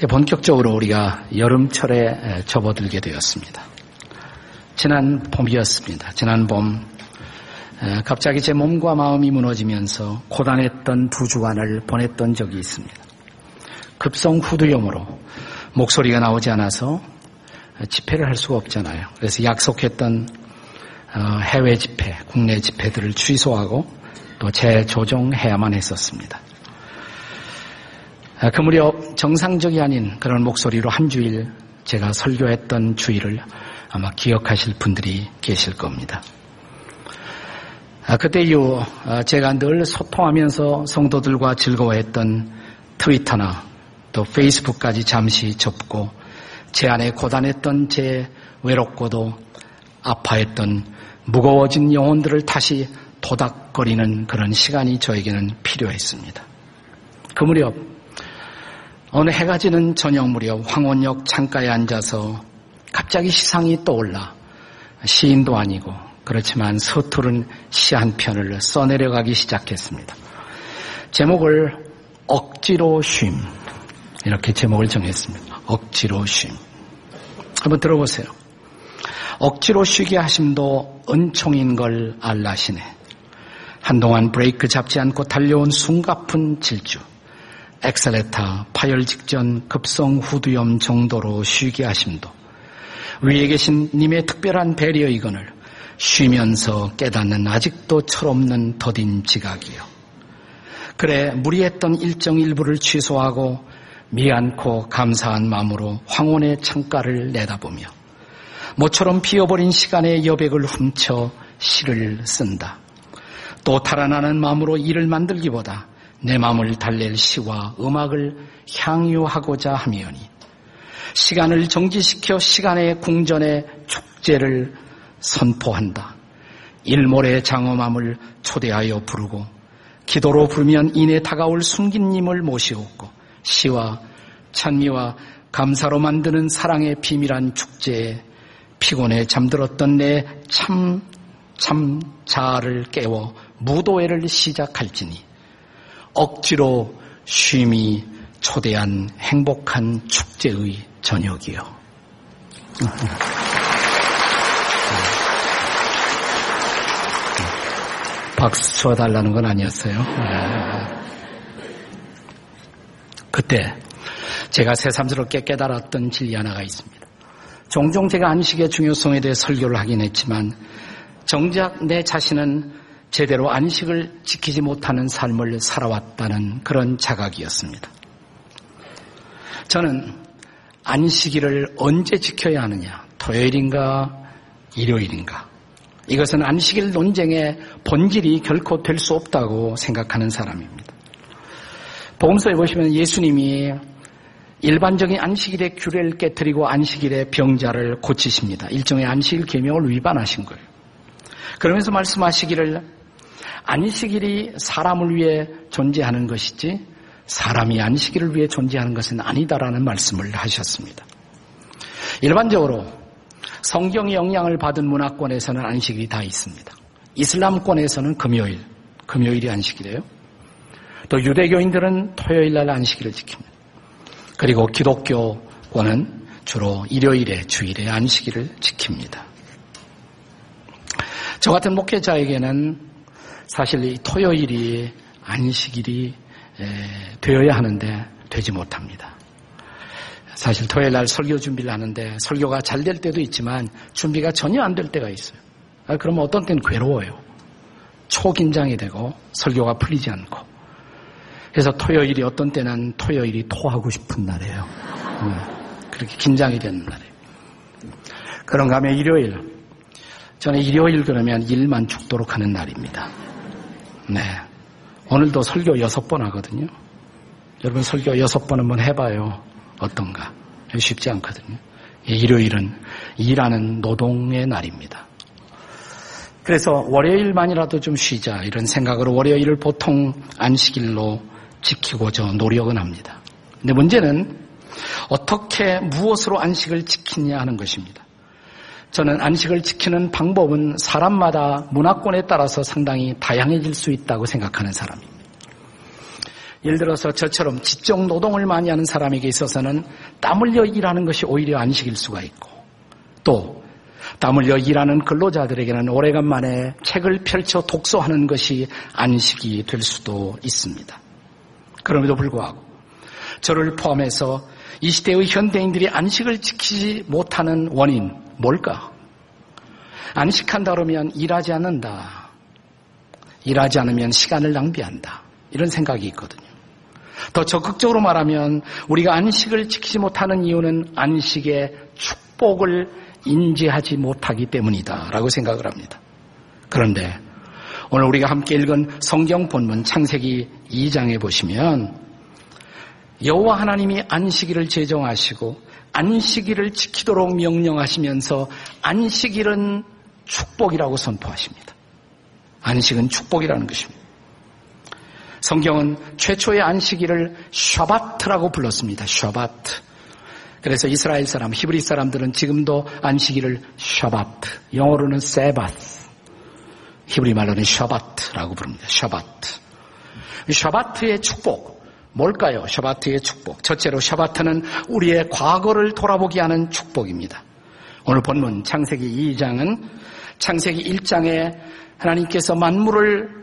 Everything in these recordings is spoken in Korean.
이제 본격적으로 우리가 여름철에 접어들게 되었습니다. 지난 봄이었습니다. 지난 봄 갑자기 제 몸과 마음이 무너지면서 고단했던 두 주간을 보냈던 적이 있습니다. 급성 후두염으로 목소리가 나오지 않아서 집회를 할 수가 없잖아요. 그래서 약속했던 어, 해외 집회, 국내 집회들을 취소하고 또 재조정해야만 했었습니다. 아, 그 무렵 정상적이 아닌 그런 목소리로 한 주일 제가 설교했던 주일을 아마 기억하실 분들이 계실 겁니다. 아, 그때 이후 아, 제가 늘 소통하면서 성도들과 즐거워했던 트위터나 또 페이스북까지 잠시 접고 제 안에 고단했던 제 외롭고도 아파했던 무거워진 영혼들을 다시 도닥거리는 그런 시간이 저에게는 필요했습니다. 그 무렵 어느 해가 지는 저녁 무렵 황혼역 창가에 앉아서 갑자기 시상이 떠올라 시인도 아니고 그렇지만 서투른 시 한 편을 써내려가기 시작했습니다. 제목을 억지로 쉼 이렇게 제목을 정했습니다. 억지로 쉼 한번 들어보세요. 억지로 쉬게 하심도 은총인 걸 알라시네. 한동안 브레이크 잡지 않고 달려온 숨가쁜 질주. 엑셀레타 파열 직전 급성 후두염 정도로 쉬게 하심도 위에 계신 님의 특별한 배려 이건을 쉬면서 깨닫는 아직도 철없는 더딘 지각이요. 그래 무리했던 일정 일부를 취소하고 미안코 감사한 마음으로 황혼의 창가를 내다보며 모처럼 피어버린 시간의 여백을 훔쳐 시를 쓴다. 또 달아나는 마음으로 일을 만들기보다 내 마음을 달랠 시와 음악을 향유하고자 하며니 시간을 정지시켜 시간의 궁전의 축제를 선포한다. 일몰의 장엄함을 초대하여 부르고 기도로 부르면 이내 다가올 숨긴님을 모시옵고 시와 찬미와 감사로 만드는 사랑의 비밀한 축제에 피곤해 잠들었던 내 참, 참 자아를 깨워 무도회를 시작할지니 억지로 쉼이 초대한 행복한 축제의 저녁이요. 박수 쳐달라는 건 아니었어요. 그때 제가 새삼스럽게 깨달았던 진리 하나가 있습니다. 종종 제가 안식의 중요성에 대해 설교를 하긴 했지만 정작 내 자신은 제대로 안식을 지키지 못하는 삶을 살아왔다는 그런 자각이었습니다. 저는 안식일을 언제 지켜야 하느냐? 토요일인가? 일요일인가? 이것은 안식일 논쟁의 본질이 결코 될 수 없다고 생각하는 사람입니다. 복음서에 보시면 예수님이 일반적인 안식일의 규례를 깨뜨리고 안식일의 병자를 고치십니다. 일종의 안식일 계명을 위반하신 거예요. 그러면서 말씀하시기를 안식일이 사람을 위해 존재하는 것이지 사람이 안식일을 위해 존재하는 것은 아니다라는 말씀을 하셨습니다. 일반적으로 성경의 영향을 받은 문화권에서는 안식일이 다 있습니다. 이슬람권에서는 금요일, 금요일이 안식일이에요. 또 유대교인들은 토요일 날 안식일을 지킵니다. 그리고 기독교권은 주로 일요일에 주일에 안식일을 지킵니다. 저 같은 목회자에게는 사실 이 토요일이 안식일이 되어야 하는데 되지 못합니다. 사실 토요일 날 설교 준비를 하는데 설교가 잘 될 때도 있지만 준비가 전혀 안 될 때가 있어요. 아, 그러면 어떤 때는 괴로워요. 초긴장이 되고 설교가 풀리지 않고. 그래서 토요일이 어떤 때는 토요일이 토하고 싶은 날이에요. 네, 그렇게 긴장이 되는 날이에요. 그런가 하면 일요일. 저는 일요일 그러면 일만 죽도록 하는 날입니다. 네. 오늘도 설교 여섯 번 하거든요. 여러분 설교 여섯 번 한번 해봐요. 어떤가. 쉽지 않거든요. 일요일은 일하는 노동의 날입니다. 그래서 월요일만이라도 좀 쉬자 이런 생각으로 월요일을 보통 안식일로 지키고 저 노력은 합니다. 근데 문제는 어떻게 무엇으로 안식을 지키냐 하는 것입니다. 저는 안식을 지키는 방법은 사람마다 문화권에 따라서 상당히 다양해질 수 있다고 생각하는 사람입니다. 예를 들어서 저처럼 지적 노동을 많이 하는 사람에게 있어서는 땀 흘려 일하는 것이 오히려 안식일 수가 있고 또 땀 흘려 일하는 근로자들에게는 오래간만에 책을 펼쳐 독서하는 것이 안식이 될 수도 있습니다. 그럼에도 불구하고 저를 포함해서 이 시대의 현대인들이 안식을 지키지 못하는 원인 뭘까? 안식한다 그러면 일하지 않는다. 일하지 않으면 시간을 낭비한다. 이런 생각이 있거든요. 더 적극적으로 말하면 우리가 안식을 지키지 못하는 이유는 안식의 축복을 인지하지 못하기 때문이다. 라고 생각을 합니다. 그런데 오늘 우리가 함께 읽은 성경 본문 창세기 2장에 보시면 여호와 하나님이 안식일을 제정하시고 안식일을 지키도록 명령하시면서 안식일은 축복이라고 선포하십니다. 안식은 축복이라는 것입니다. 성경은 최초의 안식일을 샤바트라고 불렀습니다. 샤바트. 그래서 이스라엘 사람, 히브리 사람들은 지금도 안식일을 샤바트, 영어로는 Sabbath, 히브리 말로는 샤바트라고 부릅니다. 샤바트. 샤바트의 축복, 뭘까요? 샤바트의 축복. 첫째로 샤바트는 우리의 과거를 돌아보게 하는 축복입니다. 오늘 본문 창세기 2장은 창세기 1장에 하나님께서 만물을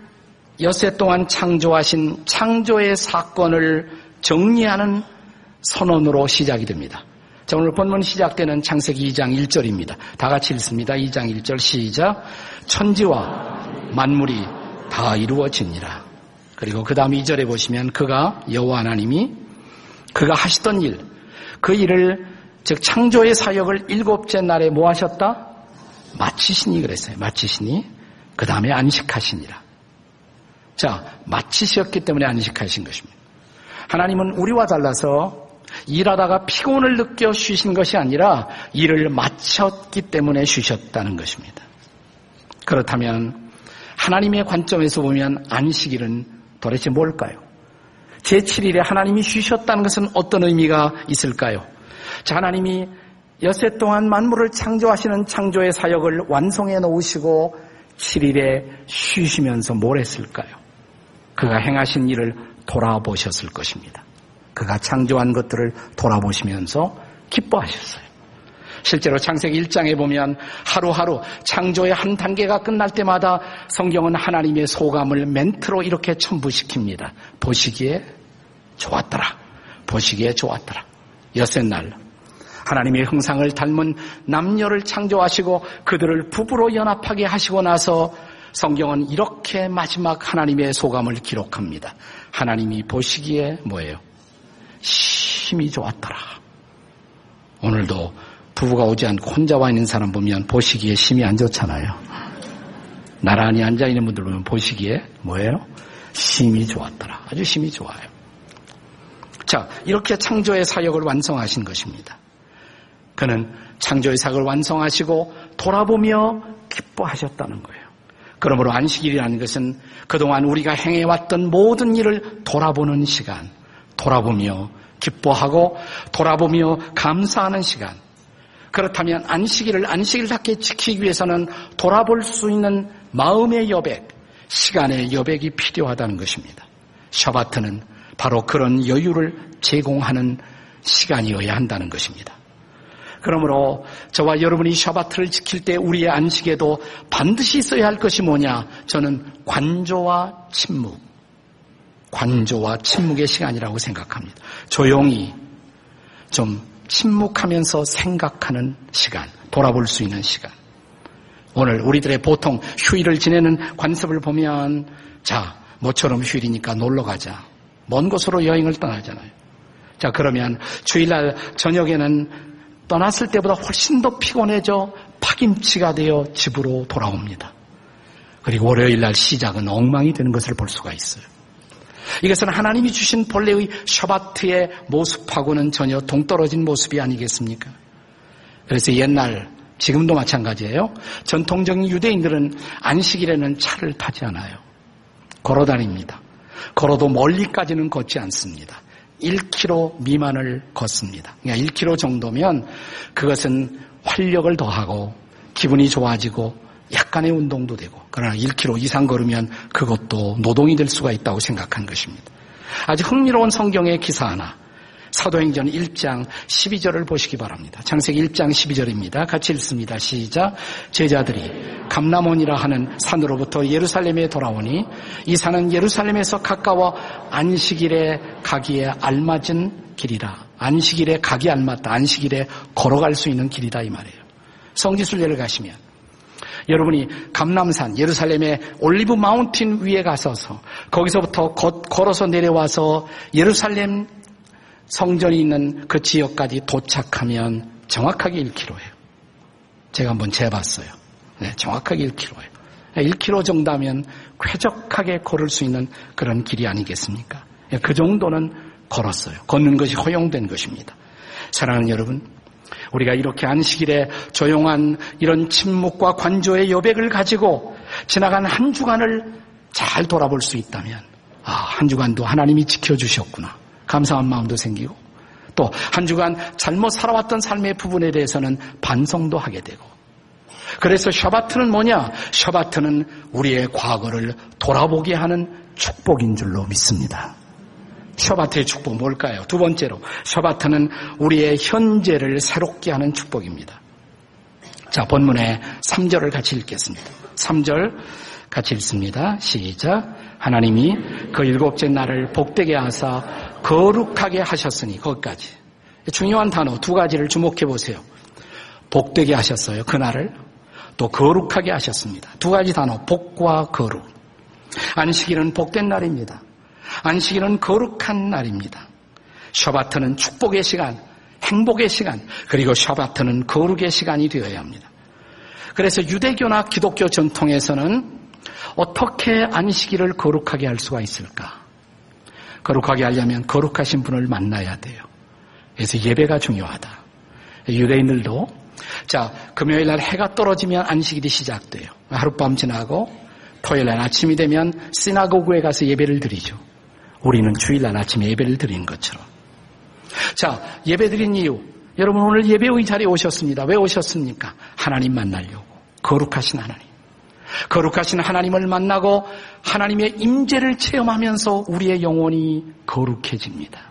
여세 동안 창조하신 창조의 사건을 정리하는 선언으로 시작이 됩니다. 자, 오늘 본문 시작되는 창세기 2장 1절입니다. 다 같이 읽습니다. 2장 1절 시작. 천지와 만물이 다 이루어집니다. 그리고 그 다음 2절에 보시면 그가 여호와 하나님이 그가 하시던 일, 그 일을 즉 창조의 사역을 일곱째 날에 뭐 하셨다? 마치시니 그랬어요. 마치시니 그 다음에 안식하시니라. 자, 마치셨기 때문에 안식하신 것입니다. 하나님은 우리와 달라서 일하다가 피곤을 느껴 쉬신 것이 아니라 일을 마쳤기 때문에 쉬셨다는 것입니다. 그렇다면 하나님의 관점에서 보면 안식일은 도대체 뭘까요? 제7일에 하나님이 쉬셨다는 것은 어떤 의미가 있을까요? 자, 하나님이 여세 동안 만물을 창조하시는 창조의 사역을 완성해 놓으시고 7일에 쉬시면서 뭘 했을까요? 그가 행하신 일을 돌아보셨을 것입니다. 그가 창조한 것들을 돌아보시면서 기뻐하셨어요. 실제로 창세기 1장에 보면 하루하루 창조의 한 단계가 끝날 때마다 성경은 하나님의 소감을 멘트로 이렇게 첨부시킵니다. 보시기에 좋았더라. 보시기에 좋았더라. 여섯 날 하나님의 형상을 닮은 남녀를 창조하시고 그들을 부부로 연합하게 하시고 나서 성경은 이렇게 마지막 하나님의 소감을 기록합니다. 하나님이 보시기에 뭐예요? 심히 좋았더라. 오늘도 부부가 오지 않고 혼자 와 있는 사람 보면 보시기에 심히 안 좋잖아요. 나란히 앉아 있는 분들 보면 보시기에 뭐예요? 심히 좋았더라. 아주 심히 좋아요. 자, 이렇게 창조의 사역을 완성하신 것입니다. 그는 창조의 사역을 완성하시고 돌아보며 기뻐하셨다는 거예요. 그러므로 안식일이라는 것은 그동안 우리가 행해왔던 모든 일을 돌아보는 시간, 돌아보며 기뻐하고 돌아보며 감사하는 시간. 그렇다면 안식일을 안식일답게 지키기 위해서는 돌아볼 수 있는 마음의 여백, 시간의 여백이 필요하다는 것입니다. 샤바트는 바로 그런 여유를 제공하는 시간이어야 한다는 것입니다. 그러므로 저와 여러분이 샤바트를 지킬 때 우리의 안식에도 반드시 있어야 할 것이 뭐냐? 저는 관조와 침묵. 관조와 침묵의 시간이라고 생각합니다. 조용히 좀 침묵하면서 생각하는 시간, 돌아볼 수 있는 시간. 오늘 우리들의 보통 휴일을 지내는 관습을 보면 자, 모처럼 휴일이니까 놀러 가자. 먼 곳으로 여행을 떠나잖아요. 자, 그러면 주일날 저녁에는 떠났을 때보다 훨씬 더 피곤해져 파김치가 되어 집으로 돌아옵니다. 그리고 월요일 날 시작은 엉망이 되는 것을 볼 수가 있어요. 이것은 하나님이 주신 본래의 셔바트의 모습하고는 전혀 동떨어진 모습이 아니겠습니까? 그래서 옛날, 지금도 마찬가지예요. 전통적인 유대인들은 안식일에는 차를 타지 않아요. 걸어 다닙니다. 걸어도 멀리까지는 걷지 않습니다. 1km 미만을 걷습니다. 그러니까 1km 정도면 그것은 활력을 더하고 기분이 좋아지고 약간의 운동도 되고 그러나 1km 이상 걸으면 그것도 노동이 될 수가 있다고 생각한 것입니다. 아주 흥미로운 성경의 기사 하나. 사도행전 1장 12절을 보시기 바랍니다. 창세기 1장 12절입니다. 같이 읽습니다. 시작. 제자들이 감남원이라 하는 산으로부터 예루살렘에 돌아오니 이 산은 예루살렘에서 가까워 안식일에 가기에 알맞은 길이라. 안식일에 가기 알맞다. 안식일에 걸어갈 수 있는 길이다 이 말이에요. 성지순례를 가시면 여러분이 감남산 예루살렘의 올리브 마운틴 위에 가서서 거기서부터 걸어서 내려와서 예루살렘 성전이 있는 그 지역까지 도착하면 정확하게 1km예요. 제가 한번 재봤어요. 네, 정확하게 1km예요. 1km 정도면 쾌적하게 걸을 수 있는 그런 길이 아니겠습니까? 예, 그 정도는 걸었어요. 걷는 것이 허용된 것입니다. 사랑하는 여러분, 우리가 이렇게 안식일에 조용한 이런 침묵과 관조의 여백을 가지고 지나간 한 주간을 잘 돌아볼 수 있다면, 아, 한 주간도 하나님이 지켜주셨구나. 감사한 마음도 생기고, 또 한 주간 잘못 살아왔던 삶의 부분에 대해서는 반성도 하게 되고, 그래서 셔바트는 뭐냐? 셔바트는 우리의 과거를 돌아보게 하는 축복인 줄로 믿습니다. 셔바트의 축복 뭘까요? 두 번째로 셔바트는 우리의 현재를 새롭게 하는 축복입니다. 자, 본문의 3절을 같이 읽겠습니다. 3절 같이 읽습니다. 시작. 하나님이 그 일곱째 날을 복되게 하사 거룩하게 하셨으니 거기까지. 중요한 단어 두 가지를 주목해 보세요. 복되게 하셨어요. 그날을 또 거룩하게 하셨습니다. 두 가지 단어 복과 거룩. 안식일은 복된 날입니다. 안식일은 거룩한 날입니다. 셔바트는 축복의 시간, 행복의 시간, 그리고 셔바트는 거룩의 시간이 되어야 합니다. 그래서 유대교나 기독교 전통에서는 어떻게 안식일을 거룩하게 할 수가 있을까? 거룩하게 하려면 거룩하신 분을 만나야 돼요. 그래서 예배가 중요하다. 유대인들도 자 금요일 날 해가 떨어지면 안식일이 시작돼요. 하룻밤 지나고 토요일 날 아침이 되면 시나고그에 가서 예배를 드리죠. 우리는 주일날 아침에 예배를 드린 것처럼. 자, 예배 드린 이유. 여러분 오늘 예배의 자리에 오셨습니다. 왜 오셨습니까? 하나님 만나려고. 거룩하신 하나님. 거룩하신 하나님을 만나고 하나님의 임재를 체험하면서 우리의 영혼이 거룩해집니다.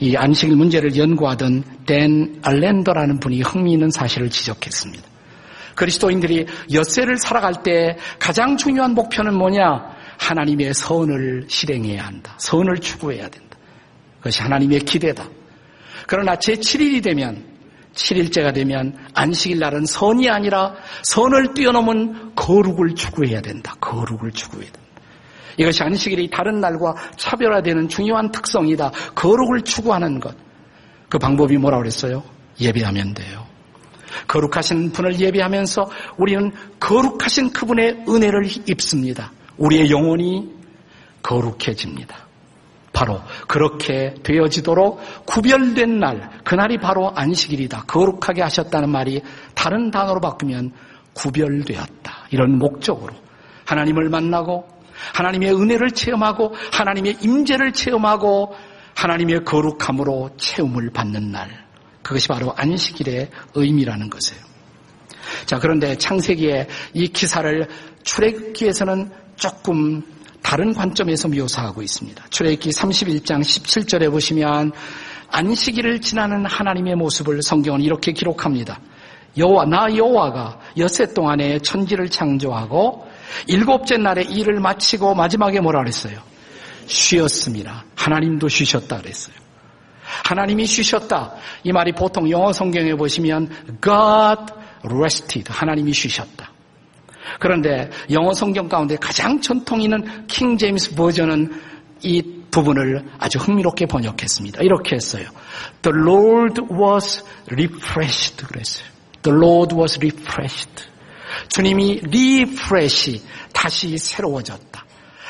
이 안식일 문제를 연구하던 댄 알렌더라는 분이 흥미있는 사실을 지적했습니다. 그리스도인들이 엿새를 살아갈 때 가장 중요한 목표는 뭐냐? 하나님의 선을 실행해야 한다. 선을 추구해야 된다. 그것이 하나님의 기대다. 그러나 제7일이 되면 7일째가 되면 안식일 날은 선이 아니라 선을 뛰어넘은 거룩을 추구해야 된다. 거룩을 추구해야 된다. 이것이 안식일이 다른 날과 차별화되는 중요한 특성이다. 거룩을 추구하는 것. 그 방법이 뭐라 그랬어요? 예배하면 돼요. 거룩하신 분을 예배하면서 우리는 거룩하신 그분의 은혜를 입습니다. 우리의 영혼이 거룩해집니다. 바로 그렇게 되어지도록 구별된 날, 그날이 바로 안식일이다. 거룩하게 하셨다는 말이 다른 단어로 바꾸면 구별되었다. 이런 목적으로 하나님을 만나고 하나님의 은혜를 체험하고 하나님의 임재를 체험하고 하나님의 거룩함으로 체험을 받는 날. 그것이 바로 안식일의 의미라는 것이에요. 자, 그런데 창세기에 이 기사를 출애기에서는 조금 다른 관점에서 묘사하고 있습니다. 출애굽기 31장 17절에 보시면 안식일을 지나는 하나님의 모습을 성경은 이렇게 기록합니다. 여호와 나 여호와가 여세 동안에 천지를 창조하고 일곱째 날에 일을 마치고 마지막에 뭐라 그랬어요? 쉬었습니다. 하나님도 쉬셨다 그랬어요. 하나님이 쉬셨다. 이 말이 보통 영어 성경에 보시면 God rested. 하나님이 쉬셨다. 그런데 영어 성경 가운데 가장 전통 있는 킹 제임스 버전은 이 부분을 아주 흥미롭게 번역했습니다. 이렇게 했어요. The Lord was refreshed 그랬어요. The Lord was refreshed. 주님이 refresh 다시 새로워졌다.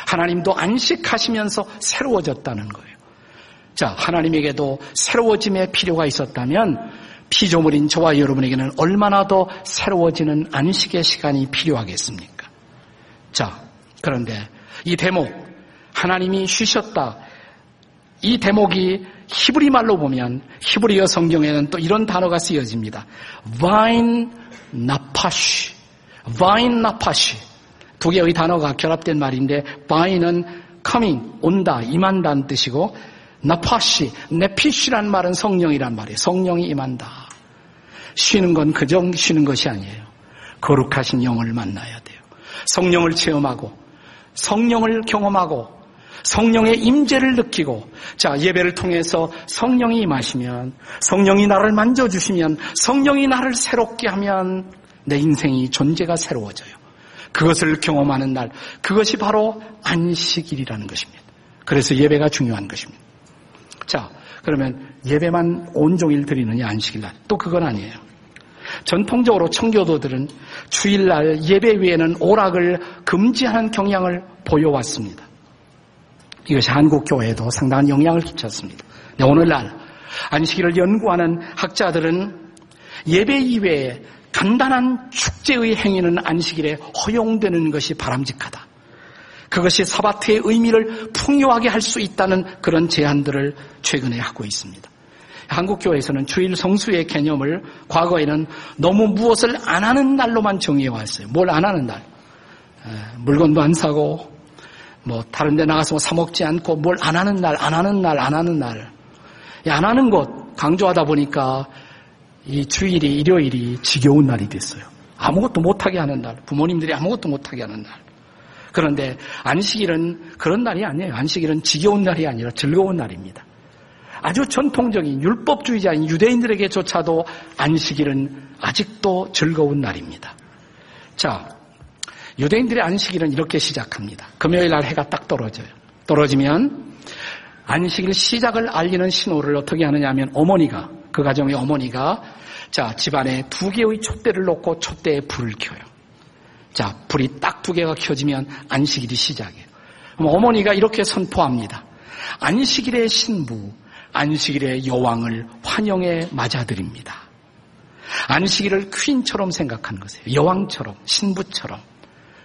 하나님도 안식하시면서 새로워졌다는 거예요. 자, 하나님에게도 새로워짐의 필요가 있었다면 피조물인 저와 여러분에게는 얼마나 더 새로워지는 안식의 시간이 필요하겠습니까? 자, 그런데 이 대목, 하나님이 쉬셨다. 이 대목이 히브리 말로 보면 히브리어 성경에는 또 이런 단어가 쓰여집니다. vain napash, vain napash. 두 개의 단어가 결합된 말인데 vain은 coming, 온다, 임한다는 뜻이고 나파시, 네피시란 말은 성령이란 말이에요. 성령이 임한다. 쉬는 건 그정 쉬는 것이 아니에요. 거룩하신 영을 만나야 돼요. 성령을 체험하고 성령을 경험하고 성령의 임재를 느끼고 자 예배를 통해서 성령이 임하시면 성령이 나를 만져주시면 성령이 나를 새롭게 하면 내 인생이 존재가 새로워져요. 그것을 경험하는 날 그것이 바로 안식일이라는 것입니다. 그래서 예배가 중요한 것입니다. 자 그러면 예배만 온종일 드리느냐 안식일 날 또 그건 아니에요. 전통적으로 청교도들은 주일날 예배 외에는 오락을 금지하는 경향을 보여왔습니다. 이것이 한국 교회에도 상당한 영향을 끼쳤습니다. 네, 오늘날 안식일을 연구하는 학자들은 예배 이외에 간단한 축제의 행위는 안식일에 허용되는 것이 바람직하다. 그것이 사바트의 의미를 풍요하게 할 수 있다는 그런 제안들을 최근에 하고 있습니다. 한국 교회에서는 주일 성수의 개념을 과거에는 너무 무엇을 안 하는 날로만 정해 왔어요. 뭘 안 하는 날. 물건도 안 사고 뭐 다른 데 나가서 뭐사 먹지 않고 뭘 안 하는 날, 안 하는 날, 안 하는 날. 안 하는 것 강조하다 보니까 이 주일이 일요일이 지겨운 날이 됐어요. 아무것도 못하게 하는 날. 부모님들이 아무것도 못하게 하는 날. 그런데 안식일은 그런 날이 아니에요. 안식일은 지겨운 날이 아니라 즐거운 날입니다. 아주 전통적인 율법주의자인 유대인들에게조차도 안식일은 아직도 즐거운 날입니다. 자, 유대인들의 안식일은 이렇게 시작합니다. 금요일 날 해가 딱 떨어져요. 떨어지면 안식일 시작을 알리는 신호를 어떻게 하느냐 하면 어머니가, 그 가정의 어머니가 자, 집안에 두 개의 촛대를 놓고 촛대에 불을 켜요. 자, 불이 딱 두 개가 켜지면 안식일이 시작이에요. 그럼 어머니가 이렇게 선포합니다. 안식일의 신부, 안식일의 여왕을 환영에 맞아드립니다. 안식일을 퀸처럼 생각하는 것이에요. 여왕처럼, 신부처럼.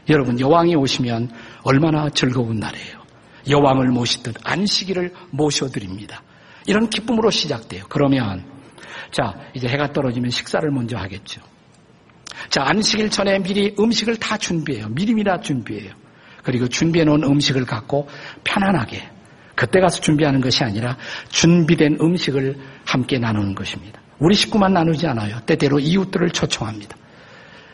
여러분, 여왕이 오시면 얼마나 즐거운 날이에요. 여왕을 모시듯 안식일을 모셔드립니다. 이런 기쁨으로 시작돼요. 그러면, 자, 이제 해가 떨어지면 식사를 먼저 하겠죠. 자, 안식일 전에 미리 음식을 다 준비해요. 미리미리 준비해요. 그리고 준비해 놓은 음식을 갖고 편안하게 그때 가서 준비하는 것이 아니라 준비된 음식을 함께 나누는 것입니다. 우리 식구만 나누지 않아요. 때때로 이웃들을 초청합니다.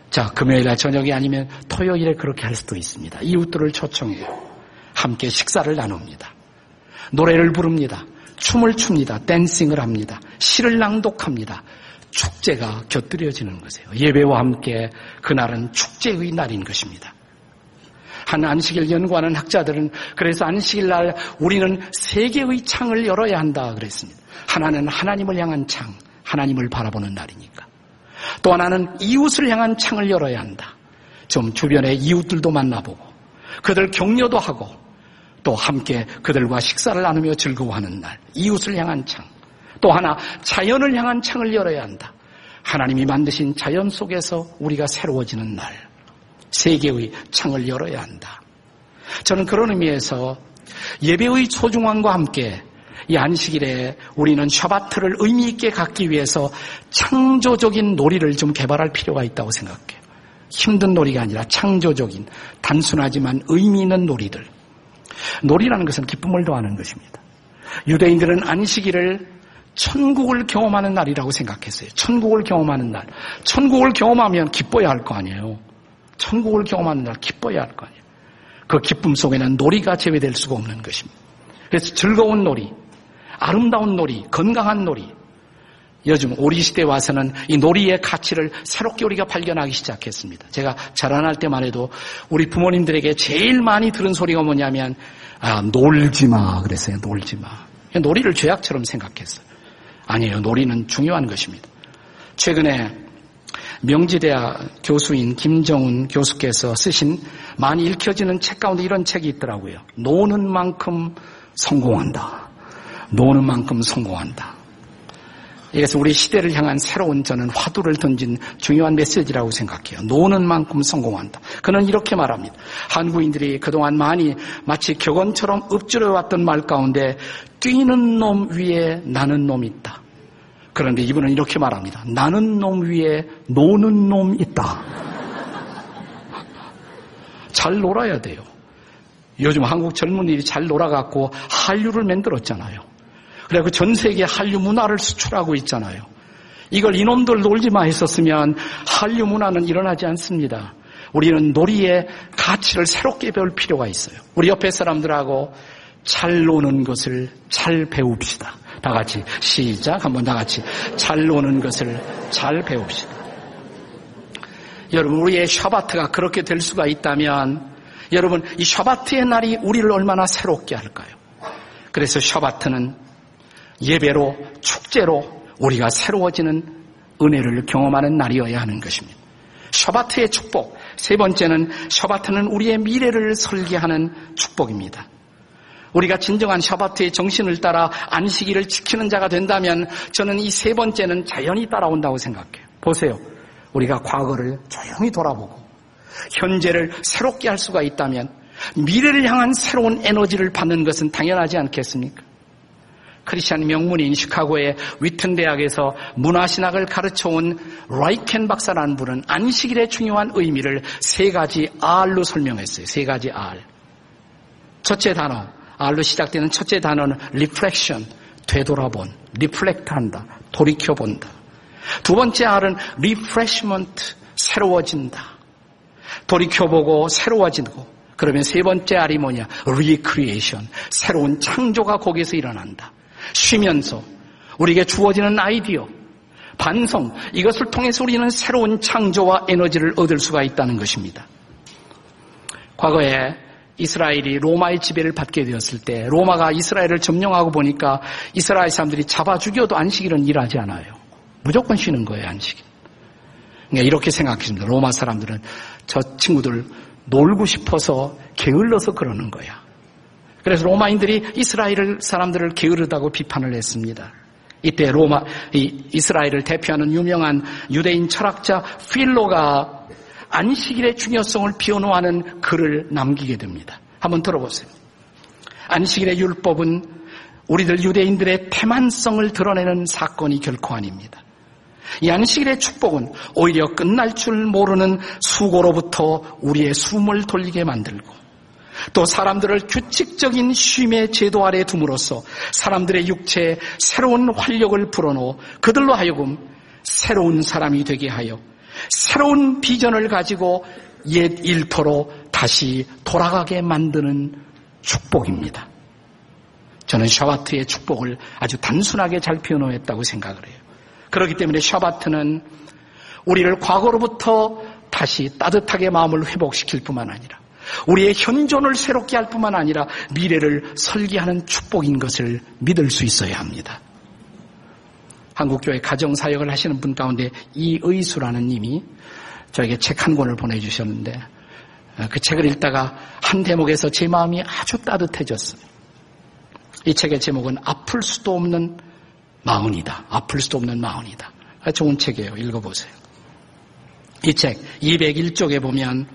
자, 금요일 날 저녁이 아니면 토요일에 그렇게 할 수도 있습니다. 이웃들을 초청해요. 함께 식사를 나눕니다. 노래를 부릅니다. 춤을 춥니다. 댄싱을 합니다. 시를 낭독합니다. 축제가 곁들여지는 것이에요. 예배와 함께 그날은 축제의 날인 것입니다. 한 안식일 연구하는 학자들은 그래서 안식일 날 우리는 세 개의 창을 열어야 한다 그랬습니다. 하나는 하나님을 향한 창, 하나님을 바라보는 날이니까. 또 하나는 이웃을 향한 창을 열어야 한다. 좀 주변의 이웃들도 만나보고 그들 격려도 하고 또 함께 그들과 식사를 나누며 즐거워하는 날. 이웃을 향한 창. 또 하나 자연을 향한 창을 열어야 한다. 하나님이 만드신 자연 속에서 우리가 새로워지는 날. 세계의 창을 열어야 한다. 저는 그런 의미에서 예배의 소중함과 함께 이 안식일에 우리는 샤바트를 의미 있게 갖기 위해서 창조적인 놀이를 좀 개발할 필요가 있다고 생각해요. 힘든 놀이가 아니라 창조적인 단순하지만 의미 있는 놀이들. 놀이라는 것은 기쁨을 더하는 것입니다. 유대인들은 안식일을 천국을 경험하는 날이라고 생각했어요. 천국을 경험하는 날. 천국을 경험하면 기뻐야 할 거 아니에요. 천국을 경험하는 날 기뻐야 할 거 아니에요. 그 기쁨 속에는 놀이가 제외될 수가 없는 것입니다. 그래서 즐거운 놀이, 아름다운 놀이, 건강한 놀이. 요즘 우리 시대에 와서는 이 놀이의 가치를 새롭게 우리가 발견하기 시작했습니다. 제가 자라날 때만 해도 우리 부모님들에게 제일 많이 들은 소리가 뭐냐면 아, 놀지 마 그랬어요. 놀지 마. 놀이를 죄악처럼 생각했어요. 아니에요. 놀이는 중요한 것입니다. 최근에 명지대학 교수인 김정훈 교수께서 쓰신 많이 읽혀지는 책 가운데 이런 책이 있더라고요. 노는 만큼 성공한다. 노는 만큼 성공한다. 이것은 우리 시대를 향한 새로운 저는 화두를 던진 중요한 메시지라고 생각해요. 노는 만큼 성공한다. 그는 이렇게 말합니다. 한국인들이 그동안 많이 마치 격언처럼 읊조려왔던 말 가운데 뛰는 놈 위에 나는 놈이 있다. 그런데 이분은 이렇게 말합니다. 나는 놈 위에 노는 놈 있다. 잘 놀아야 돼요. 요즘 한국 젊은이들이 잘 놀아갖고 한류를 만들었잖아요. 그래 전 세계 한류 문화를 수출하고 있잖아요. 이걸 이놈들 놀지마 했었으면 한류 문화는 일어나지 않습니다. 우리는 놀이의 가치를 새롭게 배울 필요가 있어요. 우리 옆에 사람들하고 잘 노는 것을 잘 배웁시다. 다 같이 시작 한번 다 같이 잘 노는 것을 잘 배웁시다. 여러분 우리의 샤바트가 그렇게 될 수가 있다면 여러분 이 샤바트의 날이 우리를 얼마나 새롭게 할까요? 그래서 샤바트는 예배로 축제로 우리가 새로워지는 은혜를 경험하는 날이어야 하는 것입니다. 샤바트의 축복. 세 번째는 샤바트는 우리의 미래를 설계하는 축복입니다. 우리가 진정한 샤바트의 정신을 따라 안식일을 지키는 자가 된다면 저는 이 세 번째는 자연히 따라온다고 생각해요. 보세요. 우리가 과거를 조용히 돌아보고 현재를 새롭게 할 수가 있다면 미래를 향한 새로운 에너지를 받는 것은 당연하지 않겠습니까? 크리스천 명문인 시카고의 위튼 대학에서 문화신학을 가르쳐온 라이켄 박사라는 분은 안식일의 중요한 의미를 세 가지 R로 설명했어요. 세 가지 R. 첫째 단어, R로 시작되는 첫째 단어는 reflection, 되돌아본, reflect한다, 돌이켜본다. 두 번째 R은 refreshment, 새로워진다. 돌이켜보고 새로워지고 그러면 세 번째 R이 뭐냐? recreation, 새로운 창조가 거기에서 일어난다. 쉬면서 우리에게 주어지는 아이디어, 반성, 이것을 통해서 우리는 새로운 창조와 에너지를 얻을 수가 있다는 것입니다. 과거에 이스라엘이 로마의 지배를 받게 되었을 때 로마가 이스라엘을 점령하고 보니까 이스라엘 사람들이 잡아 죽여도 안식일은 일하지 않아요. 무조건 쉬는 거예요, 안식일. 그러니까 이렇게 생각했습니다. 로마 사람들은 저 친구들 놀고 싶어서 게을러서 그러는 거야. 그래서 로마인들이 이스라엘 사람들을 게으르다고 비판을 했습니다. 이때 로마, 이스라엘을 대표하는 유명한 유대인 철학자 필로가 안식일의 중요성을 비호노하는 글을 남기게 됩니다. 한번 들어보세요. 안식일의 율법은 우리들 유대인들의 태만성을 드러내는 사건이 결코 아닙니다. 이 안식일의 축복은 오히려 끝날 줄 모르는 수고로부터 우리의 숨을 돌리게 만들고 또 사람들을 규칙적인 쉼의 제도 아래 둠으로써 사람들의 육체에 새로운 활력을 불어넣어 그들로 하여금 새로운 사람이 되게 하여 새로운 비전을 가지고 옛 일터로 다시 돌아가게 만드는 축복입니다. 저는 샤바트의 축복을 아주 단순하게 잘 표현했다고 생각을 해요. 그렇기 때문에 샤바트는 우리를 과거로부터 다시 따뜻하게 마음을 회복시킬 뿐만 아니라 우리의 현존을 새롭게 할 뿐만 아니라 미래를 설계하는 축복인 것을 믿을 수 있어야 합니다. 한국교회 가정사역을 하시는 분 가운데 이의수라는 님이 저에게 책 한 권을 보내주셨는데 그 책을 읽다가 한 대목에서 제 마음이 아주 따뜻해졌어요. 이 책의 제목은 아플 수도 없는 마흔이다. 아플 수도 없는 마흔이다. 좋은 책이에요. 읽어보세요. 이 책 201쪽에 보면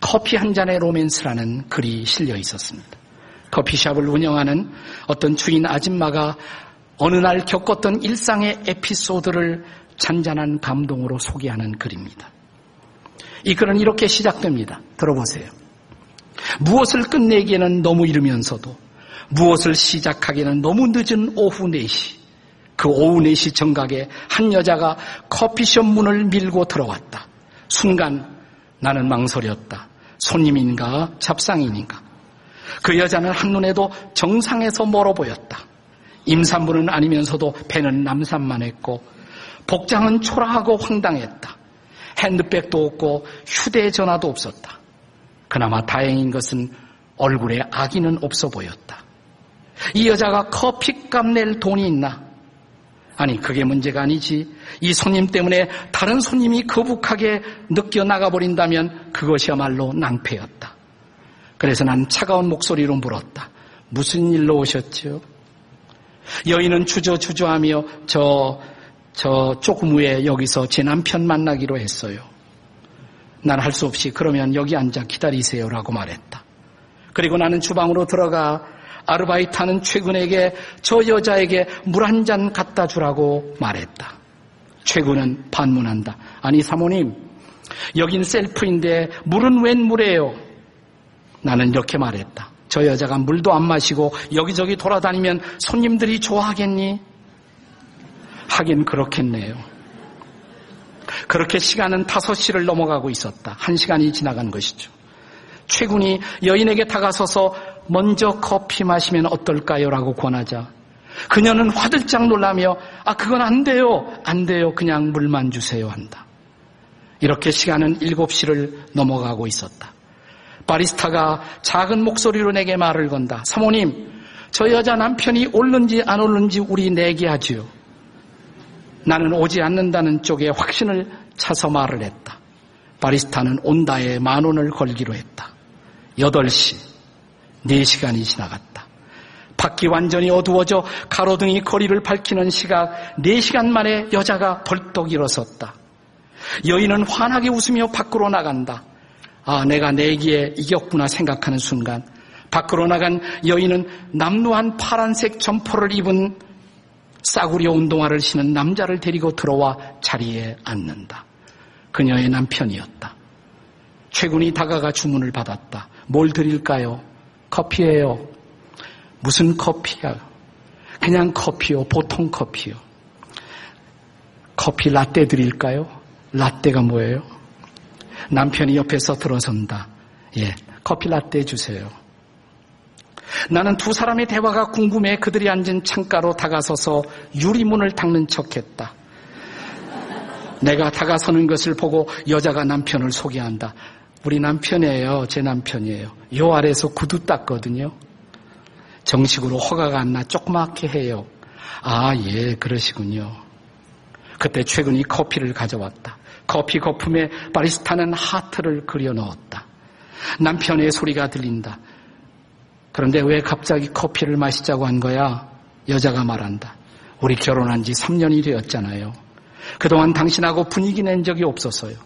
커피 한 잔의 로맨스라는 글이 실려 있었습니다. 커피숍을 운영하는 어떤 주인 아줌마가 어느 날 겪었던 일상의 에피소드를 잔잔한 감동으로 소개하는 글입니다. 이 글은 이렇게 시작됩니다. 들어보세요. 무엇을 끝내기에는 너무 이르면서도 무엇을 시작하기에는 너무 늦은 오후 4시. 그 오후 4시 정각에 한 여자가 커피숍 문을 밀고 들어왔다. 순간 나는 망설였다. 손님인가 잡상인인가. 그 여자는 한눈에도 정상에서 멀어 보였다. 임산부는 아니면서도 배는 남산만 했고 복장은 초라하고 황당했다. 핸드백도 없고 휴대전화도 없었다. 그나마 다행인 것은 얼굴에 아기는 없어 보였다. 이 여자가 커피값 낼 돈이 있나? 아니, 그게 문제가 아니지. 이 손님 때문에 다른 손님이 거북하게 느껴 나가버린다면 그것이야말로 낭패였다. 그래서 난 차가운 목소리로 물었다. 무슨 일로 오셨죠? 여인은 주저주저하며 저, 저 조금 후에 여기서 제 남편 만나기로 했어요. 난 할 수 없이 그러면 여기 앉아 기다리세요라고 말했다. 그리고 나는 주방으로 들어가 아르바이트하는 최군에게 저 여자에게 물 한 잔 갖다 주라고 말했다. 최군은 반문한다. 아니 사모님, 여긴 셀프인데 물은 웬 물이에요? 나는 이렇게 말했다. 저 여자가 물도 안 마시고 여기저기 돌아다니면 손님들이 좋아하겠니? 하긴 그렇겠네요. 그렇게 시간은 5시를 넘어가고 있었다. 한 시간이 지나간 것이죠. 최군이 여인에게 다가서서 먼저 커피 마시면 어떨까요? 라고 권하자 그녀는 화들짝 놀라며 아 그건 안 돼요. 안 돼요. 그냥 물만 주세요 한다. 이렇게 시간은 7시를 넘어가고 있었다. 바리스타가 작은 목소리로 내게 말을 건다. 사모님, 저 여자 남편이 옳는지 안 옳는지 우리 내기하지요. 나는 오지 않는다는 쪽에 확신을 차서 말을 했다. 바리스타는 온다에 만 원을 걸기로 했다. 8시, 4시간이 지나갔다. 밖이 완전히 어두워져 가로등이 거리를 밝히는 시각 4시간 만에 여자가 벌떡 일어섰다. 여인은 환하게 웃으며 밖으로 나간다. 아, 내가 내기에 이겼구나 생각하는 순간 밖으로 나간 여인은 남루한 파란색 점퍼를 입은 싸구려 운동화를 신은 남자를 데리고 들어와 자리에 앉는다. 그녀의 남편이었다. 최군이 다가가 주문을 받았다. 뭘 드릴까요? 커피예요. 무슨 커피야? 그냥 커피요. 보통 커피요. 커피 라떼 드릴까요? 라떼가 뭐예요? 남편이 옆에서 들어선다. 예, 커피 라떼 주세요. 나는 두 사람의 대화가 궁금해 그들이 앉은 창가로 다가서서 유리문을 닦는 척 했다. 내가 다가서는 것을 보고 여자가 남편을 소개한다. 우리 남편이에요. 제 남편이에요. 요 아래에서 구두 닦거든요. 정식으로 허가가 안 나 조그맣게 해요. 아, 예, 그러시군요. 그때 최근이 커피를 가져왔다. 커피 거품에 바리스타는 하트를 그려 넣었다. 남편의 소리가 들린다. 그런데 왜 갑자기 커피를 마시자고 한 거야? 여자가 말한다. 우리 결혼한 지 3년이 되었잖아요. 그동안 당신하고 분위기 낸 적이 없어서요.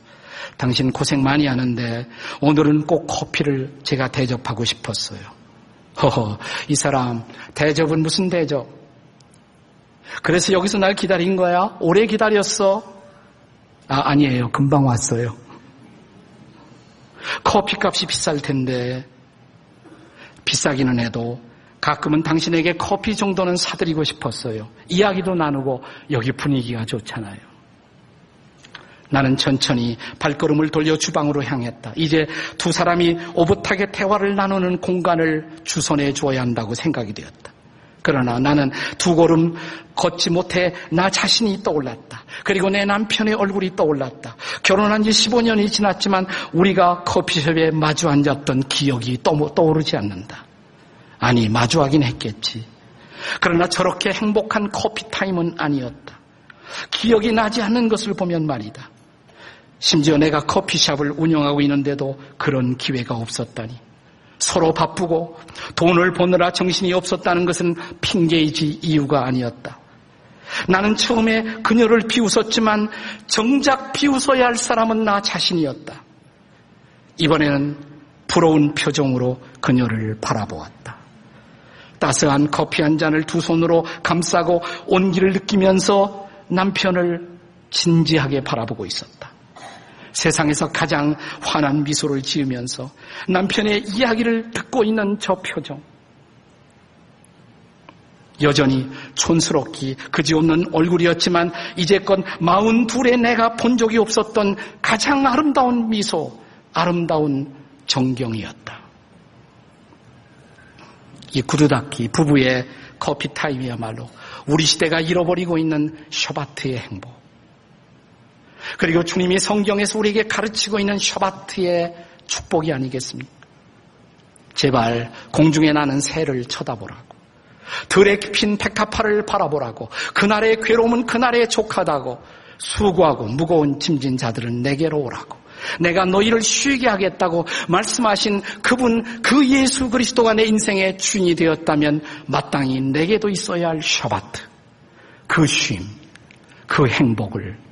당신 고생 많이 하는데 오늘은 꼭 커피를 제가 대접하고 싶었어요. 허허, 이 사람 대접은 무슨 대접? 그래서 여기서 날 기다린 거야? 오래 기다렸어? 아, 아니에요. 금방 왔어요. 커피 값이 비쌀 텐데 비싸기는 해도 가끔은 당신에게 커피 정도는 사드리고 싶었어요. 이야기도 나누고 여기 분위기가 좋잖아요. 나는 천천히 발걸음을 돌려 주방으로 향했다. 이제 두 사람이 오붓하게 대화를 나누는 공간을 주선해 주어야 한다고 생각이 되었다. 그러나 나는 두 걸음 걷지 못해 나 자신이 떠올랐다. 그리고 내 남편의 얼굴이 떠올랐다. 결혼한 지 15년이 지났지만 우리가 커피숍에 마주 앉았던 기억이 떠오르지 않는다. 아니, 마주하긴 했겠지. 그러나 저렇게 행복한 커피 타임은 아니었다. 기억이 나지 않는 것을 보면 말이다. 심지어 내가 커피숍을 운영하고 있는데도 그런 기회가 없었다니. 서로 바쁘고 돈을 버느라 정신이 없었다는 것은 핑계이지 이유가 아니었다. 나는 처음에 그녀를 비웃었지만 정작 비웃어야 할 사람은 나 자신이었다. 이번에는 부러운 표정으로 그녀를 바라보았다. 따스한 커피 한 잔을 두 손으로 감싸고 온기를 느끼면서 남편을 진지하게 바라보고 있었다. 세상에서 가장 환한 미소를 지으면서 남편의 이야기를 듣고 있는 저 표정. 여전히 촌스럽기 그지없는 얼굴이었지만 이제껏 마흔 둘에 내가 본 적이 없었던 가장 아름다운 미소, 아름다운 정경이었다. 이 구두닦기 부부의 커피 타임이야말로 우리 시대가 잃어버리고 있는 쇼바트의 행복. 그리고 주님이 성경에서 우리에게 가르치고 있는 셔바트의 축복이 아니겠습니까? 제발 공중에 나는 새를 쳐다보라고. 들에 핀 백합화를 바라보라고. 그날의 괴로움은 그날의 족하다고. 수고하고 무거운 짐진 자들은 내게로 오라고. 내가 너희를 쉬게 하겠다고 말씀하신 그분, 그 예수 그리스도가 내 인생의 주인이 되었다면 마땅히 내게도 있어야 할 셔바트. 그 쉼, 그 행복을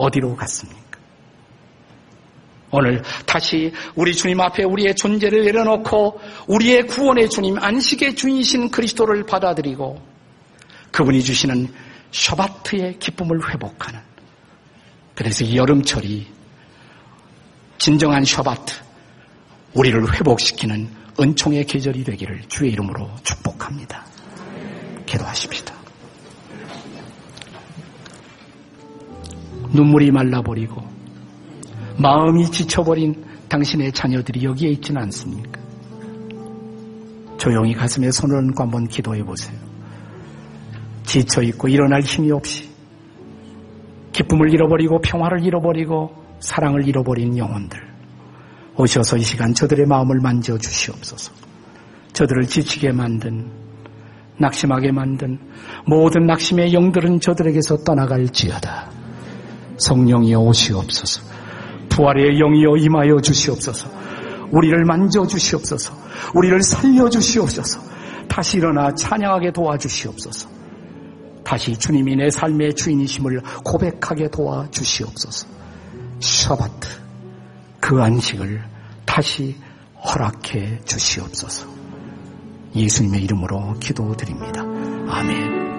어디로 갔습니까? 오늘 다시 우리 주님 앞에 우리의 존재를 내려놓고 우리의 구원의 주님, 안식의 주인이신 그리스도를 받아들이고 그분이 주시는 셔바트의 기쁨을 회복하는 그래서 이 여름철이 진정한 셔바트, 우리를 회복시키는 은총의 계절이 되기를 주의 이름으로 축복합니다. 기도하십시다. 눈물이 말라버리고 마음이 지쳐버린 당신의 자녀들이 여기에 있지는 않습니까? 조용히 가슴에 손을 얹고 한번 기도해 보세요. 지쳐있고 일어날 힘이 없이 기쁨을 잃어버리고 평화를 잃어버리고 사랑을 잃어버린 영혼들 오셔서 이 시간 저들의 마음을 만져 주시옵소서. 저들을 지치게 만든 낙심하게 만든 모든 낙심의 영들은 저들에게서 떠나갈지어다. 성령이여 오시옵소서. 부활의 영이여 임하여 주시옵소서. 우리를 만져 주시옵소서. 우리를 살려 주시옵소서. 다시 일어나 찬양하게 도와주시옵소서. 다시 주님이 내 삶의 주인이심을 고백하게 도와주시옵소서. 샤바트, 그 안식을 다시 허락해 주시옵소서. 예수님의 이름으로 기도드립니다. 아멘.